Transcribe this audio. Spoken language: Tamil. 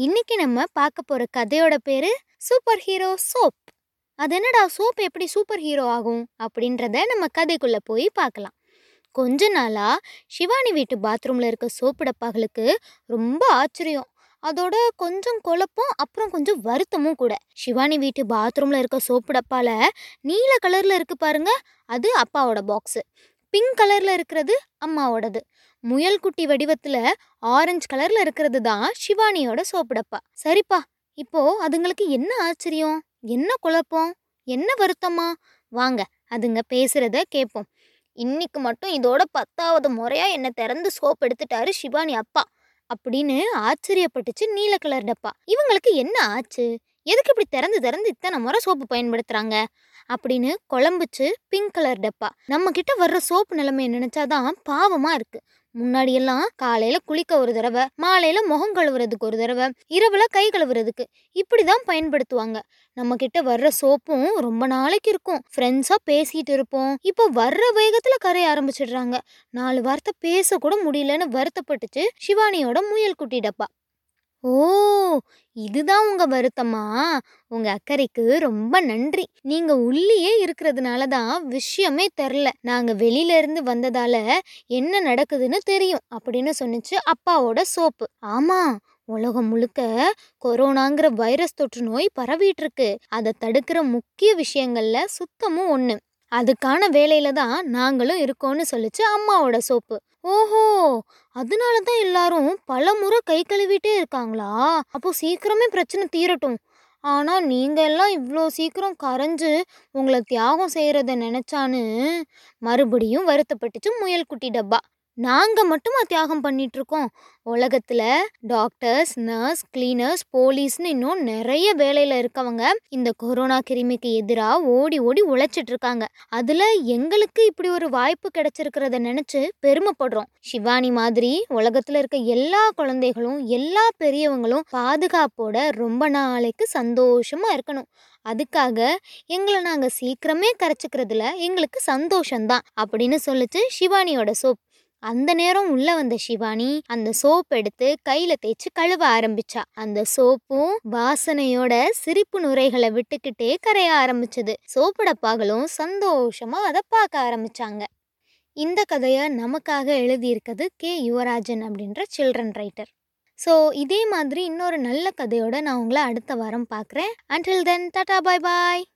இன்னைக்கு நம்ம பார்க்க போற கதையோட பேரு சூப்பர் ஹீரோ சோப். அது என்னடா சோப் எப்படி சூப்பர் ஹீரோ ஆகும் அப்படின்றத நம்ம கதைக்குள்ள போய் பார்க்கலாம். கொஞ்ச நாளா சிவானி வீட்டு பாத்ரூம்ல இருக்க சோப்பு டப்பாக்களுக்கு ரொம்ப ஆச்சரியம். அதோட கொஞ்சம் குழப்பம் அப்புறம் கொஞ்சம் வருத்தமும் கூட. சிவானி வீட்டு பாத்ரூம்ல இருக்க சோப்பு டப்பால நீல கலர்ல இருக்கு பாருங்க அது அப்பாவோட பாக்ஸு பிங்க் கலர்ல இருக்கிறது அம்மாவோடது. முயல் குட்டி வடிவத்துல ஆரஞ்சு கலர்ல இருக்கிறது தான் சிவானியோட சோப்பு டப்பா சரிப்பா இப்போ அதுங்களுக்கு என்ன ஆச்சரியம்? என்ன குழப்பம்? என்ன வருத்தமா? வாங்க அதுங்க பேசுறத கேட்போம் இன்னைக்கு மட்டும் இதோட பத்தாவது முறையா என்னை திறந்து சோப் எடுத்துட்டாரு சிவானி அப்பா அப்படின்னு ஆச்சரியப்பட்டுச்சு நீல கலர் டப்பா இவங்களுக்கு என்ன ஆச்சு? எதுக்கு இப்படி திறந்து திறந்து இத்தனை முறை சோப்பு பயன்படுத்துறாங்க? அப்படின்னு குழம்புச்சு பிங்க் கலர் டப்பா நம்ம கிட்ட வர்ற சோப்பு நிலைமையை நினச்சாதான் பாவமாக இருக்குது முன்னாடி எல்லாம் காலையில குளிக்க ஒரு தடவை மாலையில முகம் கழுவுறதுக்கு ஒரு தடவை இரவுல கை கழுவுறதுக்கு. இப்படிதான் பயன்படுத்துவாங்க. நம்ம கிட்ட வர்ற சோப்பும் ரொம்ப நாளைக்கு இருக்கும். ஃப்ரெண்ட்ஸா பேசிட்டு இருப்போம். இப்போ வர்ற வேகத்துல கரைய ஆரம்பிச்சிடுறாங்க. நாலு வார்த்தை பேச கூட முடியலன்னு வருத்தப்பட்டுச்சு சிவானியோட முயல் குட்டி டப்பா. ஓ இதுதான் உங்க வருத்தமா? உங்க அக்கறைக்கு ரொம்ப நன்றி. நீங்க உள்ளேயே இருக்கிறதுனால தான் விஷயமே தெரில. நாங்க வெளியில இருந்து வந்ததால என்ன நடக்குதுன்னு தெரியும் அப்படின்னு சொன்னிச்சு அப்பாவோட சோப்பு. ஆமா உலகம் முழுக்க கொரோனாங்கிற வைரஸ் தொற்று நோய் பரவிட்டு இருக்கு அதை தடுக்கிற முக்கிய விஷயங்கள்ல சுத்தமும் ஒண்ணு. அதுக்கான வேலையில தான் நாங்களும் இருக்கோம்னு சொல்லிச்சு அம்மாவோட சோப்பு. ஓஹோ! அதனால தான் எல்லாரும் பல முறை கை கழுவிட்டே இருக்காங்களா? அப்போ சீக்கிரமே பிரச்சனை தீரட்டும். ஆனால் நீங்கள் எல்லாம் இவ்வளோ சீக்கிரம் கரைஞ்சு உங்களை தியாகம் செய்கிறத நினச்சான்னு மறுபடியும் வருத்தப்பட்டுச்சு முயல்குட்டி டப்பா. நாங்கள் மட்டுமா தியாகம் பண்ணிகிட்ருக்கோம் உலகத்தில் டாக்டர்ஸ் நர்ஸ் கிளீனர்ஸ் போலீஸ்னு இன்னும் நிறைய வேலையில் இருக்கவங்க இந்த கொரோனா கிருமிக்கு எதிராக ஓடி ஓடி உழைச்சிட்டு இருக்காங்க அதில் எங்களுக்கு இப்படி ஒரு வாய்ப்பு கிடைச்சிருக்கிறத நினச்சி பெருமைப்படுறோம். சிவானி மாதிரி உலகத்தில் இருக்க எல்லா குழந்தைகளும் எல்லா பெரியவங்களும் பாதுகாப்போட ரொம்ப நாளைக்கு சந்தோஷமாக இருக்கணும். அதுக்காக எங்களை நாங்கள் சீக்கிரமே கரைச்சிக்கிறதுல எங்களுக்கு சந்தோஷம்தான். அப்படின்னு சொல்லிச்சு சிவானியோட சோப் அந்த நேரம் உள்ள வந்த சிவானி அந்த சோப் எடுத்து கையில தேய்ச்சி கழுவ ஆரம்பிச்சா. அந்த சோப்பும் வாசனையோட சிரிப்பு நுரைகளை விட்டுக்கிட்டே கரைய ஆரம்பிச்சது. சோப்பு டப்பாகளும் சந்தோஷமா அதை பார்க்க ஆரம்பிச்சாங்க. இந்த கதையை நமக்காக எழுதியிருக்கிறது கே. யுவராஜன் அப்படின்ற சில்ட்ரன் ரைட்டர். ஸோ இதே மாதிரி இன்னொரு நல்ல கதையோட நான் உங்களை அடுத்த வாரம் பார்க்குறேன். அண்டில் தென் டாடா பாய் பாய்